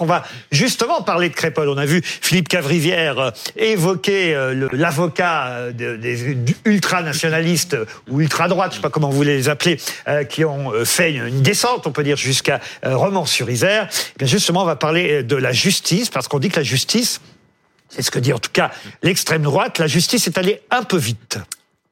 On va justement parler de Crépol. On a vu Philippe Cavrivière euh, évoquer euh, l'avocat euh, des ultranationalistes ou ultra-droites, je sais pas comment vous les appelez, qui ont fait une descente, on peut dire, jusqu'à Romans-sur-Isère. Eh bien justement, on va parler de la justice, parce qu'on dit que la justice, c'est ce que dit en tout cas l'extrême droite, la justice est allée un peu vite.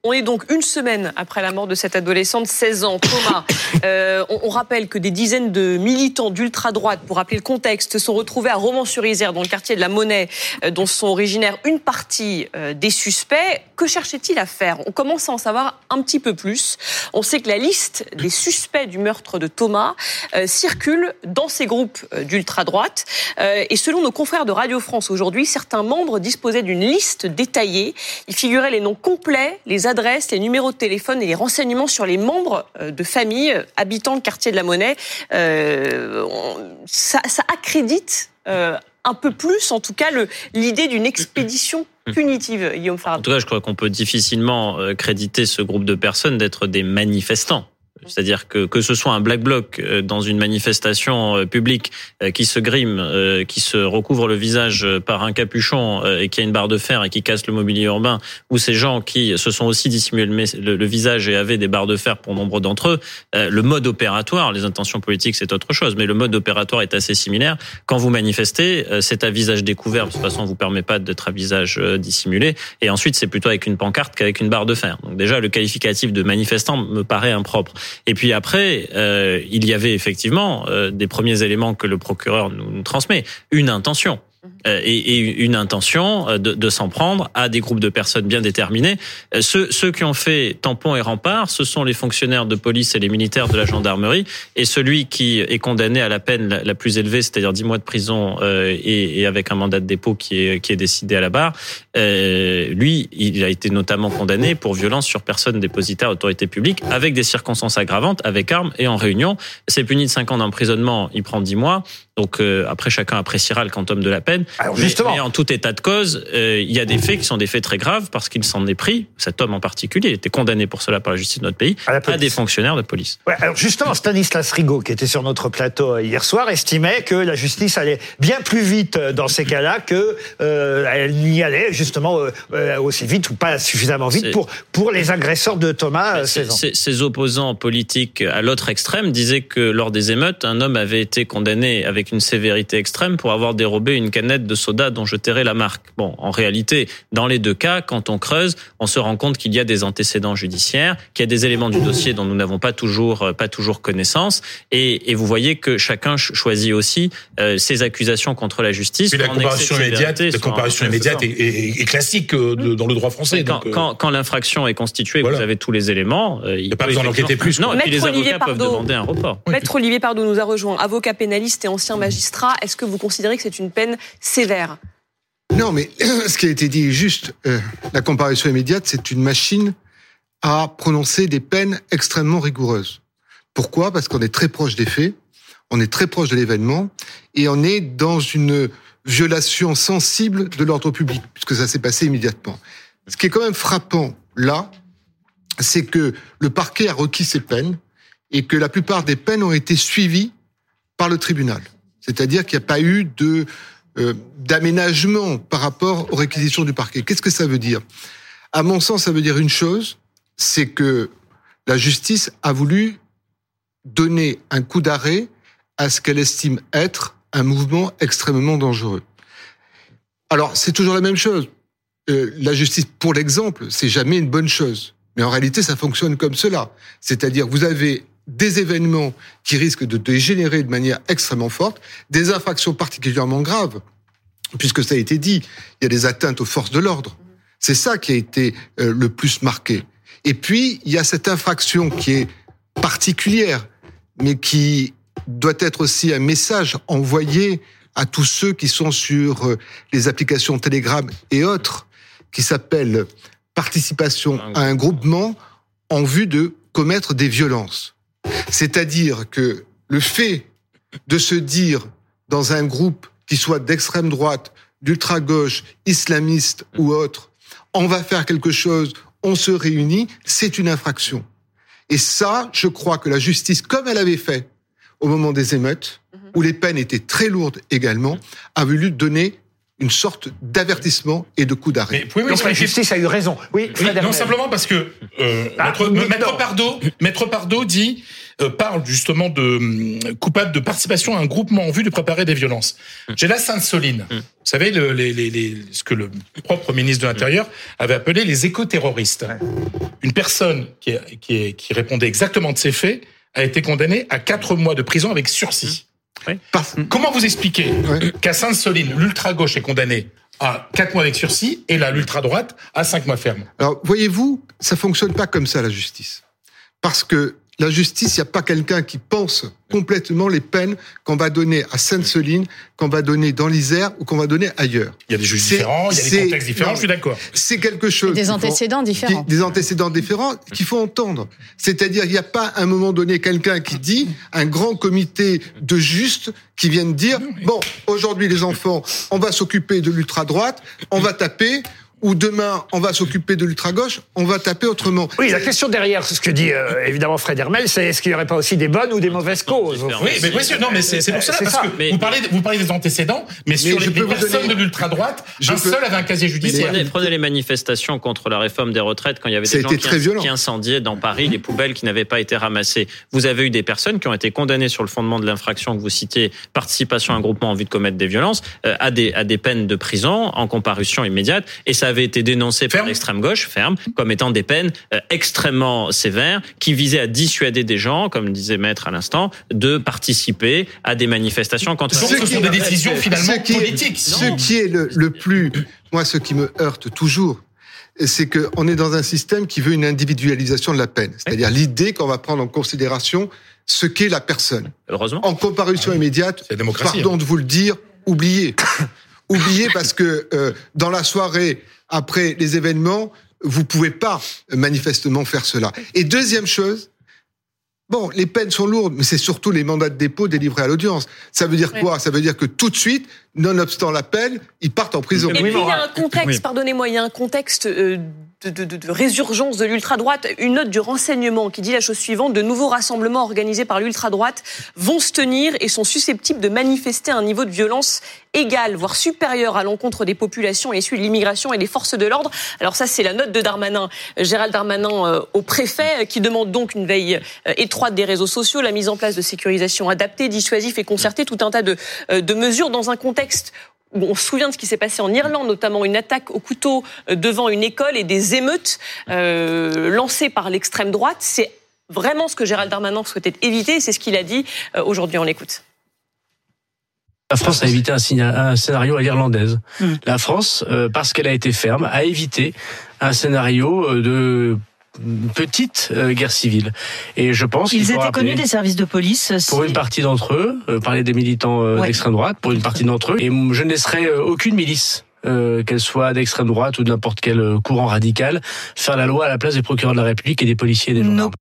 On est donc une semaine après la mort de cette adolescente, 16 ans, Thomas. Euh, on, rappelle que des dizaines de militants d'ultra-droite, pour rappeler le contexte, sont retrouvés à Romans-sur-Isère, dans le quartier de la Monnaie, euh, dont sont originaires une partie euh, des suspects. Que cherchait-il à faire? On commence à en savoir un petit peu plus. On sait que la liste des suspects du meurtre de Thomas circule dans ces groupes d'ultra-droite. et selon nos confrères de Radio France aujourd'hui, certains membres disposaient d'une liste détaillée. Il figurait les noms complets, les adresses, les numéros de téléphone et les renseignements sur les membres euh, de famille euh, habitant le quartier de la Monnaie. Euh, ça, accrédite un peu plus, en tout cas, l'idée d'une expédition punitive, Guillaume Farad. En tout cas, je crois qu'on peut difficilement créditer ce groupe de personnes d'être des manifestants. C'est-à-dire que que ce soit un black bloc euh, dans une manifestation euh, publique euh, qui se grime, qui se recouvre le visage par un capuchon et qui a une barre de fer et qui casse le mobilier urbain, ou ces gens qui se sont aussi dissimulés le, visage et avaient des barres de fer pour nombre d'entre eux, le mode opératoire, les intentions politiques c'est autre chose, mais le mode opératoire est assez similaire. Quand vous manifestez, c'est à visage découvert, de toute façon on vous permet pas d'être à visage dissimulé, et ensuite c'est plutôt avec une pancarte qu'avec une barre de fer. Donc déjà le qualificatif de manifestant me paraît impropre. Et puis après, euh, il y avait effectivement euh, des premiers éléments que le procureur nous transmet, une intention. Euh, et, une intention euh, de, s'en prendre à des groupes de personnes bien déterminés. Euh, ceux, qui ont fait tampon et rempart, ce sont les fonctionnaires de police et les militaires de la gendarmerie. Et celui qui est condamné à la peine la, plus élevée, c'est-à-dire 10 mois de prison et, avec un mandat de dépôt qui est, décidé à la barre, lui, il a été notamment condamné pour violence sur personne dépositaire d'autorité publique avec des circonstances aggravantes, avec armes et en réunion. C'est puni de 5 ans d'emprisonnement, il prend 10 mois. Donc après, chacun appréciera le quantum de la peine. Alors justement, mais, en tout état de cause, euh, il y a des faits qui sont des faits très graves parce qu'il s'en est pris. Cet homme en particulier était condamné pour cela par la justice de notre pays à, des fonctionnaires de police. Ouais, alors justement, Stanislas Rigaud, qui était sur notre plateau euh, hier soir, estimait que la justice allait bien plus vite euh, dans ces cas-là que euh, elle n'y allait justement aussi vite ou pas suffisamment vite pour pour les agresseurs de Thomas. Ses opposants politiques à l'autre extrême disaient que lors des émeutes, un homme avait été condamné avec une sévérité extrême pour avoir dérobé une canette de soda dont je tairai la marque. Bon, en réalité, dans les deux cas, quand on creuse, on se rend compte qu'il y a des antécédents judiciaires, qu'il y a des éléments du dossier dont nous n'avons pas toujours euh, pas toujours connaissance, et, et, vous voyez que chacun choisit aussi euh, ses accusations contre la justice. la comparaison immédiate, la comparaison immédiate est, classique euh, dans le droit français. Quand, quand, quand l'infraction est constituée, vous avez tous les éléments. il n'y a pas besoin d'enquêter plus. Non, et puis les avocats peuvent demander un report. Maître Olivier Pardot nous a rejoint, avocat pénaliste et ancien magistrat. Est-ce que vous considérez que c'est une peine sévère? Non, mais ce qui a été dit est juste. Euh, la comparaison immédiate, c'est une machine à prononcer des peines extrêmement rigoureuses. Pourquoi? Parce qu'on est très proche des faits, on est très proche de l'événement, et on est dans une violation sensible de l'ordre public, puisque ça s'est passé immédiatement. Ce qui est quand même frappant là, c'est que le parquet a requis ses peines et que la plupart des peines ont été suivies par le tribunal. C'est-à-dire qu'il n'y a pas eu euh, d'aménagement par rapport aux réquisitions du parquet. Qu'est-ce que ça veut dire? À mon sens, ça veut dire une chose, c'est que la justice a voulu donner un coup d'arrêt à ce qu'elle estime être un mouvement extrêmement dangereux. Alors, c'est toujours la même chose. Euh, la justice, pour l'exemple, c'est jamais une bonne chose. Mais en réalité, ça fonctionne comme cela. C'est-à-dire, vous avez des événements qui risquent de dégénérer de manière extrêmement forte, des infractions particulièrement graves, puisque ça a été dit, il y a des atteintes aux forces de l'ordre. C'est ça qui a été euh, le plus marqué. Et puis, il y a cette infraction qui est particulière, mais qui doit être aussi un message envoyé à tous ceux qui sont sur euh, les applications Telegram et autres, qui s'appelle participation à un groupement en vue de commettre des violences. C'est-à-dire que le fait de se dire dans un groupe qui soit d'extrême droite, d'ultra-gauche, islamiste ou autre, on va faire quelque chose, on se réunit, c'est une infraction. Et ça, je crois que la justice, comme elle avait fait au moment des émeutes, mhm. où les peines étaient très lourdes également, a voulu donner une sorte d'avertissement et de coup d'arrêt. Donc la justice a eu raison. Oui, non, simplement parce que euh, ah, maître, Pardo, maître Pardo dit euh, parle justement de hum, coupable de participation à un groupement en vue de préparer des violences. Hum. J'ai la Sainte-Soline. Hum. Vous savez le, les, les, ce que le propre ministre de l'Intérieur avait appelé les éco-terroristes. Une personne qui, qui, qui répondait exactement de ces faits a été condamnée à quatre mois de prison avec sursis. Comment vous expliquez qu'à Sainte-Soline, l'ultra-gauche est condamnée à 4 mois avec sursis et là, l'ultra-droite à 5 mois ferme? Alors, voyez-vous, ça fonctionne pas comme ça, la justice. Parce que la justice, il n'y a pas quelqu'un qui pense complètement les peines qu'on va donner à Sainte-Soline, qu'on va donner dans l'Isère ou qu'on va donner ailleurs. Il y a des juges différents, il y a des contextes différents, je suis d'accord. C'est quelque chose. Des antécédents différents. Des, antécédents différents qu'il faut entendre. C'est-à-dire, il n'y a pas à un moment donné quelqu'un qui dit, un grand comité de justes qui viennent dire, bon, aujourd'hui les enfants, on va s'occuper de l'ultra-droite, on va taper, ou demain on va s'occuper de l'ultra-gauche, on va taper autrement. Oui, la question derrière, c'est ce que dit euh, évidemment Fred Hermel, c'est est-ce qu'il n'y aurait pas aussi des bonnes ou des mauvaises causes Oui, mais bien sûr, non, mais c'est pour ça, parce que vous, parlez, vous parlez des antécédents, mais, sur les, personnes de l'ultra-droite, un seul avait un casier judiciaire. Prenez, les manifestations contre la réforme des retraites quand il y avait des gens qui, incendiaient dans Paris les poubelles qui n'avaient pas été ramassées. Vous avez eu des personnes qui ont été condamnées sur le fondement de l'infraction que vous citiez, participation à un groupement en vue de commettre des violences, euh, à, des, à des peines de prison en comparution immédiate, et ça avait été dénoncé par l'extrême gauche, ferme, comme étant des peines euh, extrêmement sévères qui visaient à dissuader des gens, comme disait Maître à l'instant, de participer à des manifestations contre. Ce, ce sont des décisions finalement politiques. Ce qui est le, le plus, moi, ce qui me heurte toujours, c'est qu'on est dans un système qui veut une individualisation de la peine, c'est-à-dire l'idée qu'on va prendre en considération ce qu'est la personne. Heureusement. En comparution immédiate, pardon hein. de vous le dire, oubliez. oubliez parce que euh, dans la soirée, après les événements, vous pouvez pas manifestement faire cela. Et deuxième chose, Bon, les peines sont lourdes, mais c'est surtout les mandats de dépôt délivrés à l'audience. Ça veut dire quoi? Ça veut dire que tout de suite, nonobstant l'appel, ils partent en prison. Et puis il y a un contexte, pardonnez-moi, il y a un contexte euh, de, de, de, résurgence de l'ultra-droite. Une note du renseignement qui dit la chose suivante, de nouveaux rassemblements organisés par l'ultra-droite vont se tenir et sont susceptibles de manifester un niveau de violence égal, voire supérieur à l'encontre des populations issues de l'immigration et des forces de l'ordre. Alors ça, c'est la note de Darmanin, Gérald Darmanin euh, au préfet, qui demande donc une veille euh, étroite des réseaux sociaux, la mise en place de sécurisation adaptée, dissuasive et concertée, tout un tas euh, de mesures dans un contexte on se souvient de ce qui s'est passé en Irlande, notamment une attaque au couteau euh, devant une école et des émeutes euh, lancées par l'extrême droite. C'est vraiment ce que Gérald Darmanin souhaitait éviter. C'est ce qu'il a dit. Euh, aujourd'hui, on l'écoute. La France a évité un, scénario à l'irlandaise. Hmm. La France, parce qu'elle a été ferme, a évité un scénario de petite euh, guerre civile. Et je pense qu'ils étaient connus des services de police. Pour une partie d'entre eux, euh, parler des militants euh, d'extrême droite, pour une partie d'entre eux, et je ne laisserai aucune milice. qu'elle soit d'extrême droite ou de n'importe quel courant radical, faire la loi à la place des procureurs de la République et des policiers et des gendarmes.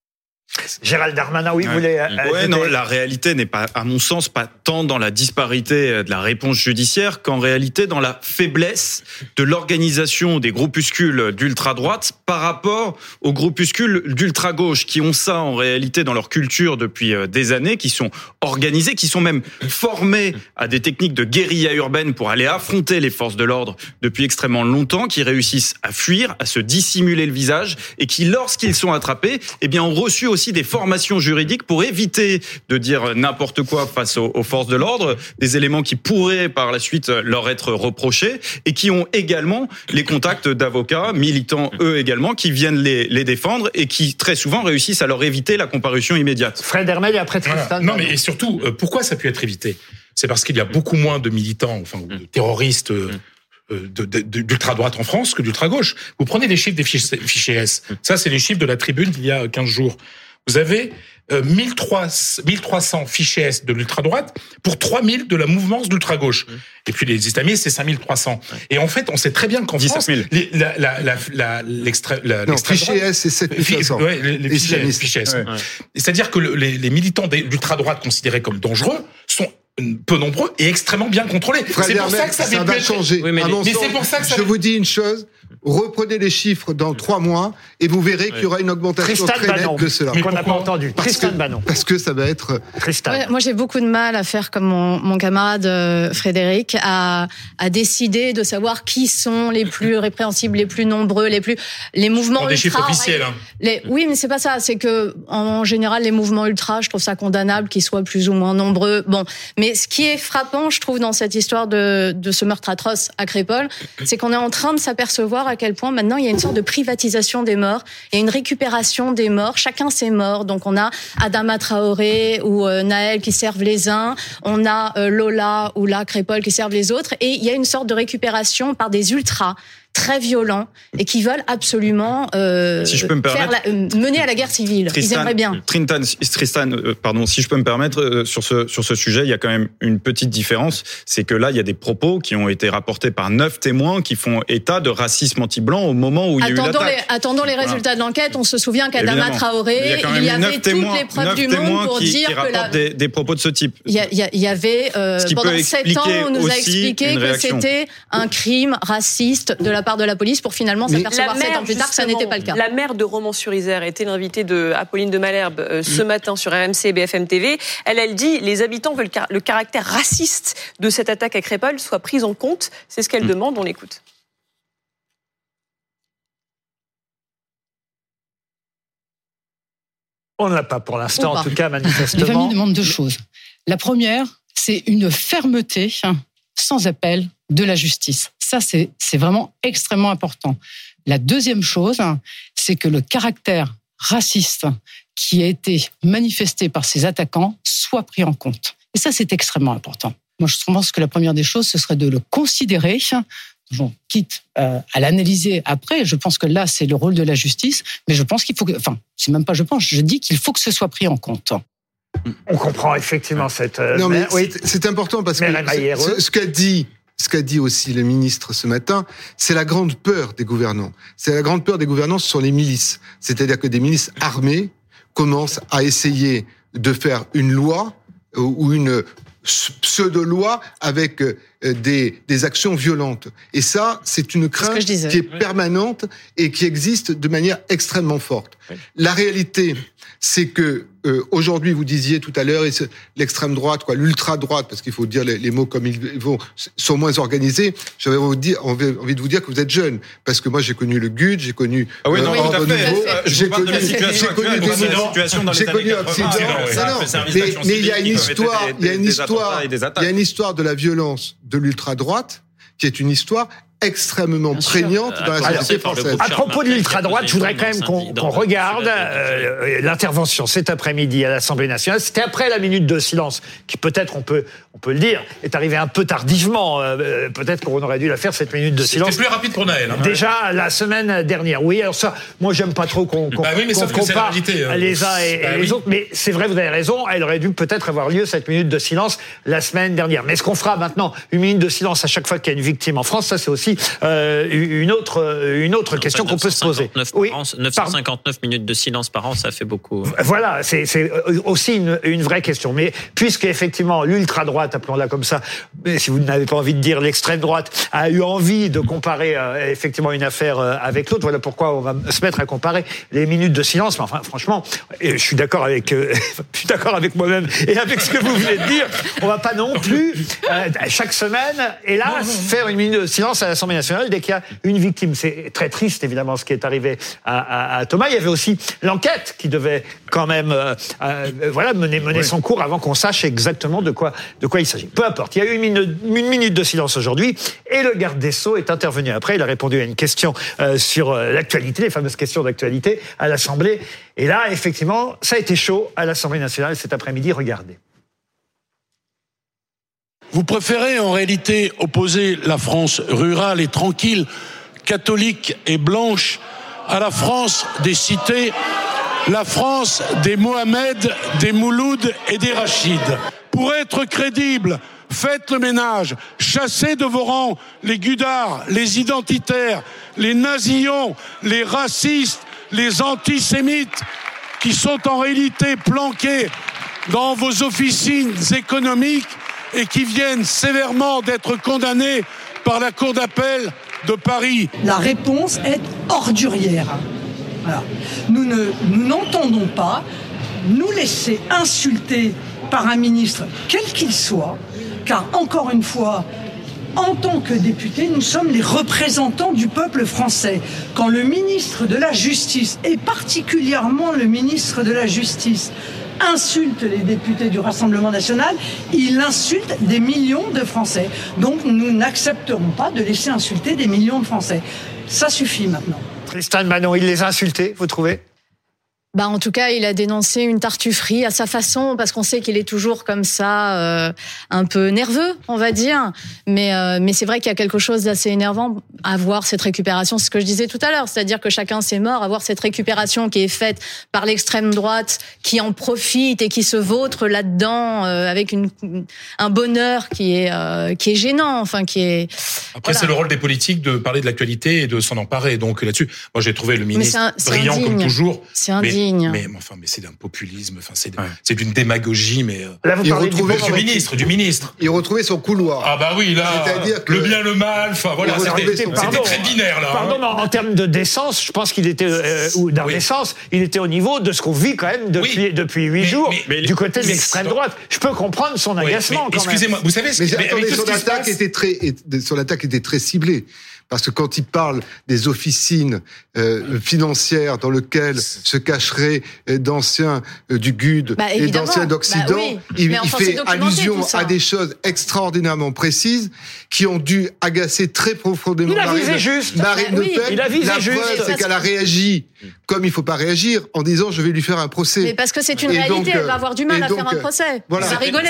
Gérald Darmanin, oui, vous voulez. Euh, ouais, non, la réalité n'est pas, à mon sens, pas tant dans la disparité euh, de la réponse judiciaire qu'en réalité dans la faiblesse de l'organisation des groupuscules d'ultra-droite par rapport aux groupuscules d'ultra-gauche qui ont ça en réalité dans leur culture depuis euh, des années, qui sont organisés, qui sont même formés à des techniques de guérilla urbaine pour aller affronter les forces de l'ordre depuis extrêmement longtemps, qui réussissent à fuir, à se dissimuler le visage et qui, lorsqu'ils sont attrapés, eh bien, ont reçu aussi des formations juridiques pour éviter de dire n'importe quoi face aux, forces de l'ordre, des éléments qui pourraient par la suite leur être reprochés et qui ont également les contacts d'avocats, militants eux également, qui viennent les, les, défendre et qui très souvent réussissent à leur éviter la comparution immédiate. Fred Hermel et après Tristan. Non mais surtout, euh, pourquoi ça a pu être évité? C'est parce qu'il y a beaucoup moins de militants, enfin de terroristes. Euh, euh, d'ultra-droite en France que d'ultra-gauche. Vous prenez les chiffres des fichiers S. Ça, c'est les chiffres de la tribune d'il y a 15 jours. Vous avez 1300, 1300 fichiers S de l'ultra-droite pour 3000 de la mouvement d'ultra-gauche. Mmh. Et puis les islamistes, c'est 5300. Et en fait, on sait très bien qu'en France, les, la, la, la, l'extrême... Non, fichier S, c'est 7500. Ouais, les, les fichiers, S. C'est-à-dire que les, les militants d'ultra-droite considérés comme dangereux sont peu nombreux et extrêmement bien contrôlés. C'est pour ça que ça, va changer. mais, c'est pour ça que ça je vous dis une chose, reprenez les chiffres dans trois mois et vous verrez qu'il y aura une augmentation très nette de cela. Qu'on n'a pas entendu. Parce Tristan que, Parce que ça va être. Tristan. moi, j'ai beaucoup de mal à faire comme mon, mon camarade euh, Frédéric, à, à décider de savoir qui sont les plus répréhensibles, les plus nombreux, les plus les mouvements des chiffres officiels. Hein. Les, oui, mais c'est pas ça. C'est que en général, les mouvements ultra, je trouve ça condamnable qu'ils soient plus ou moins nombreux. Bon, mais ce qui est frappant, je trouve, dans cette histoire de, de ce meurtre atroce à Crépole, c'est qu'on est en train de s'apercevoir à quel point maintenant il y a une sorte de privatisation des morts, il y a une récupération des morts, chacun ses morts. Donc on a Adama Traoré ou euh, Naël qui servent les uns, on a euh, Lola ou la Crépole qui servent les autres, et il y a une sorte de récustation par des ultras très violents et qui veulent absolument euh, si je peux me permettre, faire euh, mener à la guerre civile. Ils aimeraient bien. Tristan, Tristan euh, pardon, si je peux me permettre, sur ce, sur ce sujet, il y a quand même une petite différence. C'est que là, il y a des propos qui ont été rapportés par neuf témoins qui font état de racisme anti-blanc au moment où il y a eu l'attaque. Les, attendons les résultats de l'enquête. On se souvient qu'Adama Traoré, il y, avait toutes les preuves du monde pour dire que la... des, des, propos de ce type. Il y, y, avait, euh, pendant sept ans, on nous a expliqué que c'était un crime raciste de la part de la police pour finalement s'apercevoir sept ans plus tard que ça n'était pas le cas. La maire de Romans-sur-Isère était l'invitée de Apolline de Malherbe euh, ce mm. matin sur RMC et BFM TV. Elle, elle dit les habitants veulent que le caractère raciste de cette attaque à Crépole soit pris en compte. C'est ce qu'elle mm. demande. On l'écoute. On n'a pas pour l'instant, en tout cas, manifestement. Les familles demandent deux choses. La première, c'est une fermeté sans appel de la justice. Ça, c'est vraiment extrêmement important. La deuxième chose, c'est que le caractère raciste qui a été manifesté par ces attaquants soit pris en compte. Et ça, c'est extrêmement important. Moi, je pense que la première des choses, ce serait de le considérer, bon, quitte euh, à l'analyser après. Je pense que là, c'est le rôle de la justice, mais je pense qu'il faut que, enfin, c'est même pas je pense, je dis qu'il faut que ce soit pris en compte. On comprend effectivement cette. Euh, non, mais c'est important parce que ce, ce qu'a dit ce qu'a dit aussi le ministre ce matin, c'est la grande peur des gouvernants. C'est la grande peur des gouvernants sur les milices. C'est-à-dire que des milices armées commencent à essayer de faire une loi euh, ou une pseudo-loi avec euh, des, des actions violentes. Et ça, c'est une crainte qui est permanente et qui existe de manière extrêmement forte. La réalité, c'est que euh, aujourd'hui, vous disiez tout à l'heure, l'extrême droite, quoi, l'ultra droite, parce qu'il faut dire les, mots comme ils vont, sont moins organisés. J'avais envie, envie, de vous dire que vous êtes jeune, parce que moi j'ai connu le GUD, j'ai connu ah oui, non, euh, tout j'ai connu, j'ai connu des j'ai connu mais, mais il y a une histoire, il y a une histoire, il y a une histoire de la violence de l'ultra droite qui est une histoire extrêmement prégnante dans la société française. À propos de l'ultra-droite, je voudrais quand même qu'on regarde euh, l'intervention cet après-midi à l'Assemblée nationale. C'était après la minute de silence, qui peut-être, on peut, on peut le dire, est arrivée un peu tardivement. Euh, euh, peut-être qu'on aurait dû la faire, cette minute de silence. C'était plus rapide pour Naël. Hein. Déjà, la semaine dernière. Oui, alors ça, moi, j'aime pas trop qu'on qu bah oui, compare hein. les uns et, bah les autres. Mais c'est vrai, vous avez raison, elle aurait dû peut-être avoir lieu, cette minute de silence, la semaine dernière. Mais est-ce qu'on fera maintenant une minute de silence à chaque fois qu'il y a une victime en France? Ça, c'est aussi euh, une autre, euh, une autre question qu'on peut se poser. Oui, 959 minutes de silence par an, ça fait beaucoup. Voilà, c'est aussi une, une, vraie question. Mais puisque effectivement l'ultra-droite, appelons-la comme ça, si vous n'avez pas envie de dire l'extrême droite, a eu envie de comparer euh, effectivement une affaire avec l'autre, voilà pourquoi on va se mettre à comparer les minutes de silence. Mais enfin, franchement, je suis d'accord avec, je suis d'accord avec moi-même et avec ce que vous venez de dire. On va pas non plus chaque semaine, hélas, faire une minute de silence à l'Assemblée nationale dès qu'il y a une victime. C'est très triste, évidemment, ce qui est arrivé à, Thomas. Il y avait aussi l'enquête qui devait quand même euh, euh, voilà, mener, mener son cours avant qu'on sache exactement de quoi, de quoi il s'agit. Peu importe. Il y a eu une minute, une minute de silence aujourd'hui et le garde des Sceaux est intervenu après. Il a répondu à une question euh, sur l'actualité, les fameuses questions d'actualité à l'Assemblée. Et là, effectivement, ça a été chaud à l'Assemblée nationale cet après-midi. Regardez. Vous préférez en réalité opposer la France rurale et tranquille, catholique et blanche, à la France des cités, la France des Mohamed, des Mouloud et des Rachid. Pour être crédible, faites le ménage, chassez de vos rangs les gudards, les identitaires, les nazillons, les racistes, les antisémites qui sont en réalité planqués dans vos officines économiques et qui viennent sévèrement d'être condamnés par la Cour d'appel de Paris. La réponse est ordurière. Nous n'entendons pas nous laisser insulter par un ministre, quel qu'il soit, car encore une fois, en tant que députés, nous sommes les représentants du peuple français. Quand le ministre de la Justice, et particulièrement le ministre de la Justice, insulte les députés du Rassemblement national, il insulte des millions de Français. Donc nous n'accepterons pas de laisser insulter des millions de Français. Ça suffit maintenant. Tristan Manon, il les a insultés, vous trouvez? Bah en tout cas, il a dénoncé une tartufferie à sa façon parce qu'on sait qu'il est toujours comme ça, euh, un peu nerveux, on va dire. Mais euh, mais c'est vrai qu'il y a quelque chose d'assez énervant à voir cette récupération. C'est ce que je disais tout à l'heure, c'est-à-dire que chacun s'est mort à voir cette récupération qui est faite par l'extrême droite, qui en profite et qui se vautre là-dedans euh, avec une un bonheur qui est euh, qui est gênant, enfin qui est. Après, voilà. c'est le rôle des politiques de parler de l'actualité et de s'en emparer. Donc là-dessus, moi j'ai trouvé le ministre brillant comme indigne. toujours. C'est Mais- indigne. Mais, enfin, mais c'est d'un populisme. Enfin, c'est c'est d'une démagogie. Mais euh, Là, vous Il parlez du du son- ministre, du ministre. Il retrouvait son couloir. Ah bah oui, là, C'est-à-dire que- le bien, le mal. Enfin voilà, c'était très binaire là. hein. Pardon, mais en en termes de décence, je pense qu'il était, euh, ou d'indécence, il était au niveau de ce qu'on vit quand même depuis, Oui. depuis huit jours mais- mais- du côté de l'extrême droite. Je peux comprendre son Oui, agacement mais quand même. Excusez-moi, vous savez, ce Mais que- mais attendez, son attaque était très, son attaque était très ciblée. Parce que quand il parle des officines euh, financières dans lesquelles se cacheraient euh, d'anciens euh, du GUD Bah, et d'anciens d'Occident, Bah oui. il, fait allusion à des choses extraordinairement précises qui ont dû agacer très profondément Il a Marine, visé juste. Marine Le Oui. Pen. Il a visé La juste. preuve, c'est qu'elle a réagi comme il faut pas réagir en disant je vais lui faire un procès. Mais parce que c'est une Et réalité, donc, elle va avoir du mal à donc, faire un euh, procès. voilà. Ça rigolait.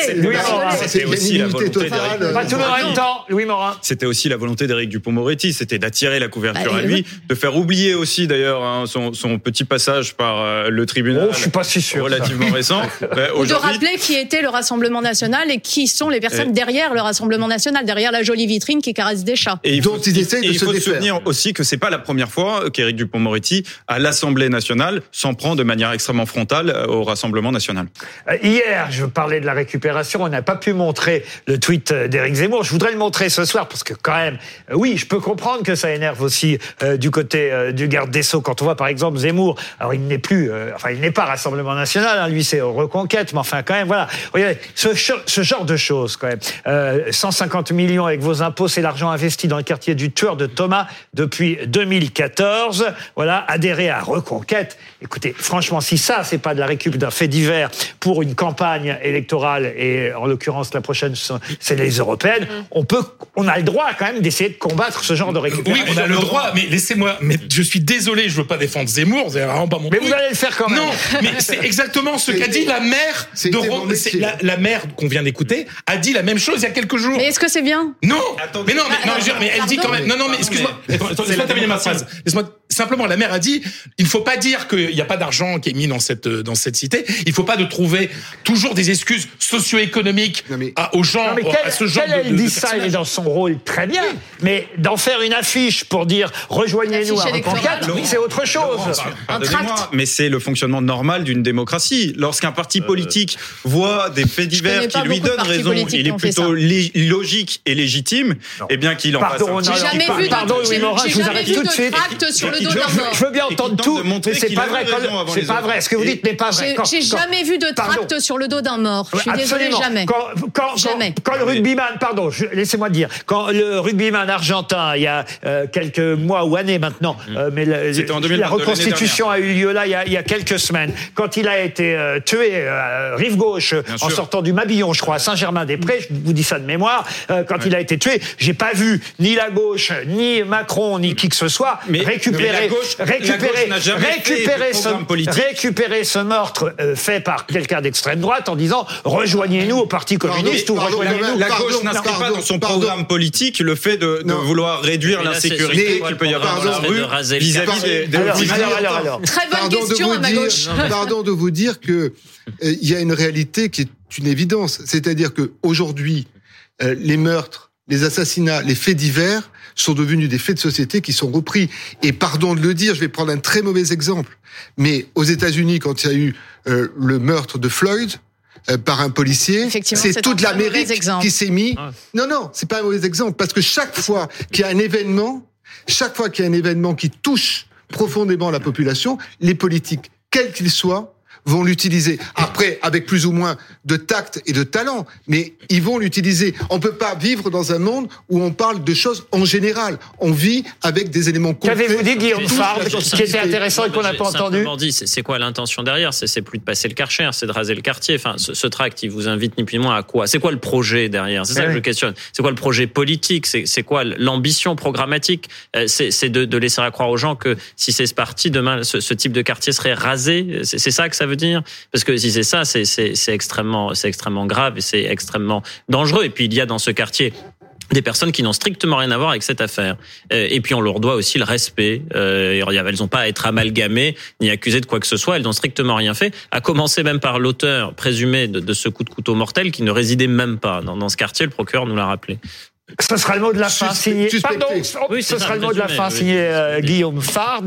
C'était- aussi la volonté totale. d'Éric Pas tout le même temps, Louis Morin. C'était aussi la volonté d'Éric Dupont-Moretti, c'était d'attirer la couverture Bah, à lui, de faire oublier aussi d'ailleurs hein, son, son petit passage par euh, le tribunal Oh, je suis pas si sûr. ça. relativement récent. Ou de rappeler qui était le Rassemblement National et qui sont les personnes Et- derrière le Rassemblement National, derrière la jolie vitrine qui caresse des chats. Et il faut, ils essayent et de il se faut se défaire. souvenir aussi que c'est pas la première fois qu'Éric Dupont-Moretti, à l'Assemblée nationale, s'en prend de manière extrêmement frontale euh, au Rassemblement national. Euh, Hier, je parlais de la récupération. On n'a pas pu montrer le tweet d'Éric Zemmour. Je voudrais le montrer ce soir parce que quand même, oui, je peux comprendre que ça énerve aussi euh, du côté euh, du garde des Sceaux. Quand on voit par exemple Zemmour, alors il n'est plus, euh, enfin il n'est pas Rassemblement National, hein, lui c'est Reconquête, mais enfin quand même, voilà. Regardez, ce, genre de choses quand même. Euh, 150 millions avec vos impôts, c'est l'argent investi dans le quartier du tueur de Thomas depuis 2014. Voilà, adhérer à Reconquête. Écoutez, franchement, si ça, c'est pas de la récup d'un fait divers pour une campagne électorale, et en l'occurrence, la prochaine, c'est les européennes, on peut, on a le droit quand même d'essayer de combattre ce genre de Oui, récupération. on a le droit, mais laissez-moi. Mais je suis désolé, je veux pas défendre Zemmour, c'est vraiment pas mon Mais truc. vous allez le faire quand même. Non, mais c'est exactement ce qu'a dit la mère de Ro- la, la mère qu'on vient d'écouter a dit la même chose il y a quelques jours. Mais est-ce que c'est bien? Non, mais non, mais, non, mais elle dit quand même. Non, non, mais excuse-moi. Laisse-moi terminer ma phrase. Laisse-moi. Simplement, la mère a dit, il ne faut pas dire qu'il n'y a pas d'argent qui est mis dans cette dans cette cité. Il ne faut pas de trouver toujours des excuses socio-économiques aux gens, Non, mais à ce genre de, elle de- dit de ça, elle est dans son rôle très bien. Mais d'en faire une affiche pour dire rejoignez-nous à c'est autre chose. Pardonnez-moi, tract. mais c'est le fonctionnement normal d'une démocratie. Lorsqu'un parti politique voit des faits divers qui lui donnent raison, il est plutôt logique et légitime, eh bien qu'il en Pardon, non, J'ai jamais pardon, vu pardon, Louis Morin, je vous jamais arrête vu tout de suite. tract sur le Et dos je- d'un je- mort. Je veux bien Et entendre tout, mais c'est pas vrai. C'est pas vrai. Ce que vous Et- dites n'est pas vrai. J'ai jamais vu de Pardon. tract sur le dos d'un mort. Je suis Absolument. jamais. Quand, quand, Jamais. quand, quand le rugbyman, pardon, laissez-moi dire, quand le rugbyman argentin, il y a euh, quelques mois ou années maintenant, euh, mais la 2022, reconstitution a eu lieu là il y a, il y a quelques semaines, quand il a été euh, tué euh, rive gauche en sûr. sortant du Mabillon, je crois, à Saint-Germain-des-Prés, je vous dis ça de mémoire, euh, quand il a été tué, j'ai pas vu ni la gauche, ni Macron, ni qui que ce soit Mais- récupérer, mais la gauche- la récupérer, récupérer ce, récupérer meurtre euh, fait par quelqu'un d'extrême droite en disant rejoignez-nous au Parti communiste ou rejoignez-nous. La Pardon, gauche n'inscrit pas dans son pardon. programme politique le fait de, vouloir réduire l'insécurité qu'il peut y avoir dans la rue vis-à-vis des, Alors, alors, alors. Très bonne Pardon question de à dire, pardon de vous dire que euh, il y a une réalité qui est une évidence, c'est-à-dire que aujourd'hui, euh, les meurtres, les assassinats, les faits divers sont devenus des faits de société qui sont repris. Et pardon de le dire, je vais prendre un très mauvais exemple, mais aux États-Unis, quand il y a eu euh, le meurtre de Floyd, euh, par un policier, c'est toute l'Amérique qui s'est mis. Ah. Non, non, c'est pas un mauvais exemple parce que chaque fois qu'il y a un événement, chaque fois qu'il y a un événement qui touche profondément la population, les politiques, quels qu'ils soient, vont l'utiliser. Après, avec plus ou moins de tact et de talent, mais ils vont l'utiliser. On peut pas vivre dans un monde où on parle de choses en général. On vit avec des éléments concrets. Qu'avez-vous dit, Guillaume la qui était intéressant et qu'on n'a pas entendu dit, c'est c'est quoi l'intention derrière? C'est c'est plus de passer le karcher, c'est de raser le quartier. Enfin, ce, ce tract, il vous invite ni plus ni moins à quoi? C'est quoi le projet derrière? C'est ça que je questionne. C'est quoi le projet politique? C'est c'est quoi l'ambition programmatique? Euh, C'est c'est de, de laisser à croire aux gens que si c'est parti demain, ce, ce type de quartier serait rasé? C'est c'est ça que ça veut dire Parce que si c'est ça, c'est extrêmement, c'est extrêmement grave et c'est extrêmement dangereux. Et puis il y a dans ce quartier des personnes qui n'ont strictement rien à voir avec cette affaire. Euh, Et puis on leur doit aussi le respect. Euh, elles n'ont pas à être amalgamées ni accusées de quoi que ce soit. Elles n'ont strictement rien fait. À commencer même par l'auteur présumé de, ce coup de couteau mortel qui ne résidait même pas dans, ce quartier. Le procureur nous l'a rappelé. Ce sera le mot de la fin Suspect- signé. Pardon, Oui, ce sera le mot de la fin oui. signé euh, Guillaume Farde.